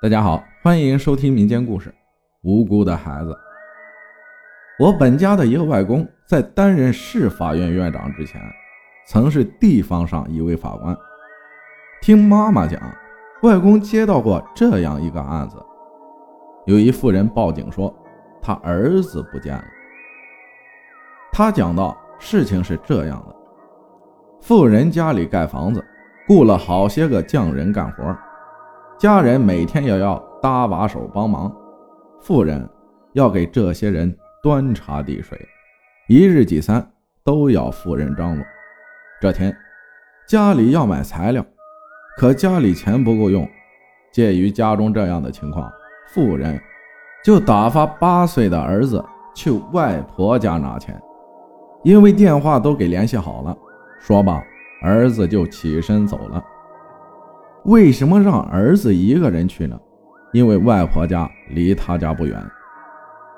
大家好，欢迎收听民间故事《无辜的孩子》。我本家的一个外公，在担任市法院院长之前，曾是地方上一位法官。听妈妈讲，外公接到过这样一个案子：有一妇人报警说，他儿子不见了。他讲到，事情是这样的：妇人家里盖房子，雇了好些个匠人干活。家人每天也要搭把手帮忙，妇人要给这些人端茶递水，一日几餐都要妇人张罗。这天家里要买材料，可家里钱不够用，介于家中这样的情况，妇人就打发八岁的儿子去外婆家拿钱，因为电话都给联系好了。说罢，儿子就起身走了。为什么让儿子一个人去呢？因为外婆家离他家不远，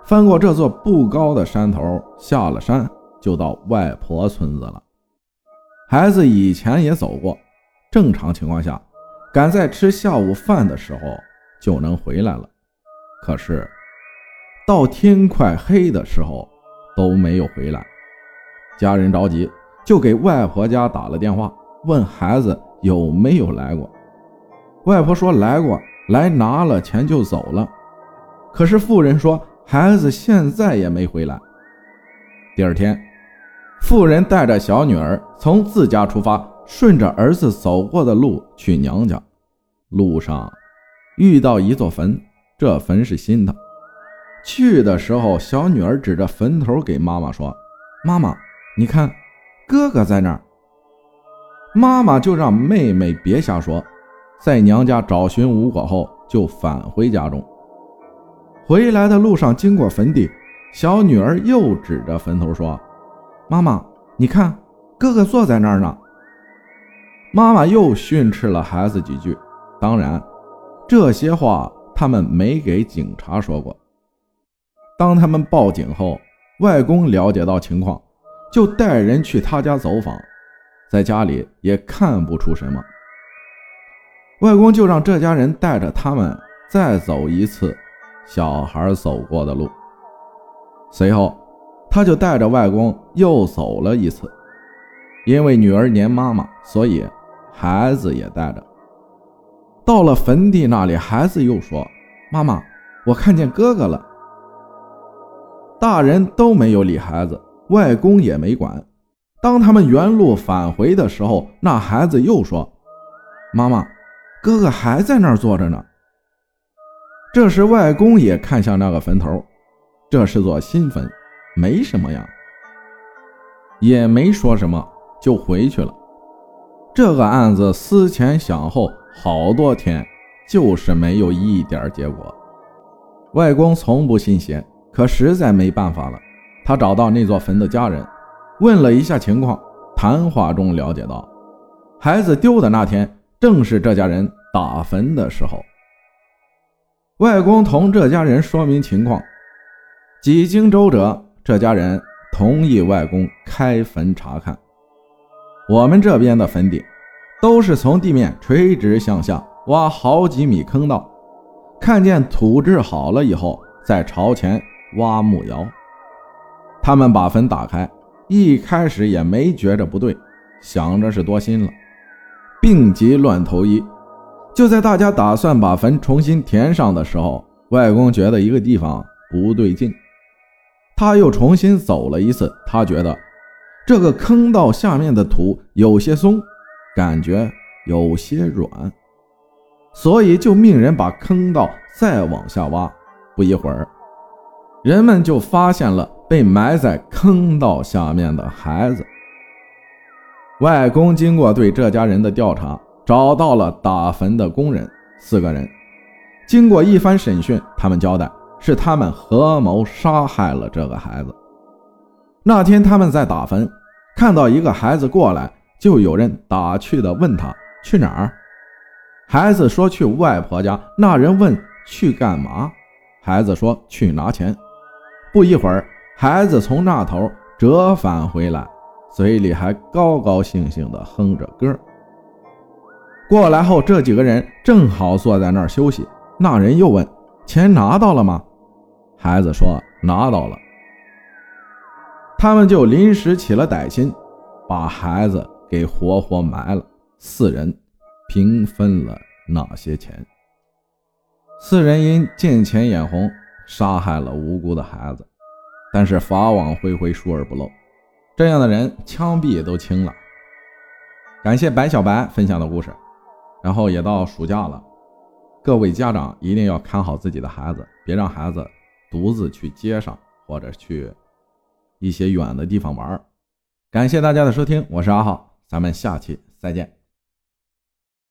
翻过这座不高的山头，下了山就到外婆村子了。孩子以前也走过，正常情况下，赶在吃下午饭的时候就能回来了。可是到天快黑的时候都没有回来，家人着急，就给外婆家打了电话，问孩子有没有来过。外婆说来过来拿了钱就走了，可是妇人说孩子现在也没回来。第二天，妇人带着小女儿从自家出发，顺着儿子走过的路去娘家。路上遇到一座坟，这坟是新的。去的时候，小女儿指着坟头给妈妈说：“妈妈，你看，哥哥在那儿。”妈妈就让妹妹别瞎说。在娘家找寻无果后，就返回家中。回来的路上经过坟地，小女儿又指着坟头说：“妈妈，你看，哥哥坐在那儿呢。”妈妈又训斥了孩子几句。当然，这些话他们没给警察说过。当他们报警后，外公了解到情况，就带人去他家走访，在家里也看不出什么。外公就让这家人带着他们再走一次小孩走过的路。随后，他就带着外公又走了一次。因为女儿黏妈妈，所以孩子也带着。到了坟地那里，孩子又说：“妈妈，我看见哥哥了。”大人都没有理孩子，外公也没管。当他们原路返回的时候，那孩子又说：“妈妈。”哥哥还在那儿坐着呢。这时，外公也看向那个坟头，这是座新坟，没什么呀，也没说什么，就回去了。这个案子思前想后好多天，就是没有一点结果。外公从不信邪，可实在没办法了。他找到那座坟的家人，问了一下情况，谈话中了解到，孩子丢的那天。正是这家人打坟的时候，外公同这家人说明情况，几经周折，这家人同意外公开坟查看。我们这边的坟地都是从地面垂直向下挖好几米坑道，看见土质好了以后，再朝前挖木窑。他们把坟打开，一开始也没觉着不对，想着是多心了。病急乱投医，就在大家打算把坟重新填上的时候，外公觉得一个地方不对劲，他又重新走了一次，他觉得这个坑道下面的土有些松，感觉有些软，所以就命人把坑道再往下挖。不一会儿，人们就发现了被埋在坑道下面的孩子。外公经过对这家人的调查，找到了打坟的工人四个人。经过一番审讯，他们交代是他们合谋杀害了这个孩子。那天他们在打坟，看到一个孩子过来，就有人打趣的问他去哪儿。孩子说去外婆家。那人问去干嘛？孩子说去拿钱。不一会儿，孩子从那头折返回来。嘴里还高高兴兴地哼着歌。过来后，这几个人正好坐在那儿休息。那人又问：“钱拿到了吗？”孩子说：“拿到了。”他们就临时起了歹心，把孩子给活活埋了。四人平分了那些钱。四人因见钱眼红，杀害了无辜的孩子，但是法网恢恢，疏而不漏，这样的人枪毙都轻了。感谢白小白分享的故事。然后也到暑假了，各位家长一定要看好自己的孩子，别让孩子独自去街上或者去一些远的地方玩。感谢大家的收听，我是阿浩，咱们下期再见。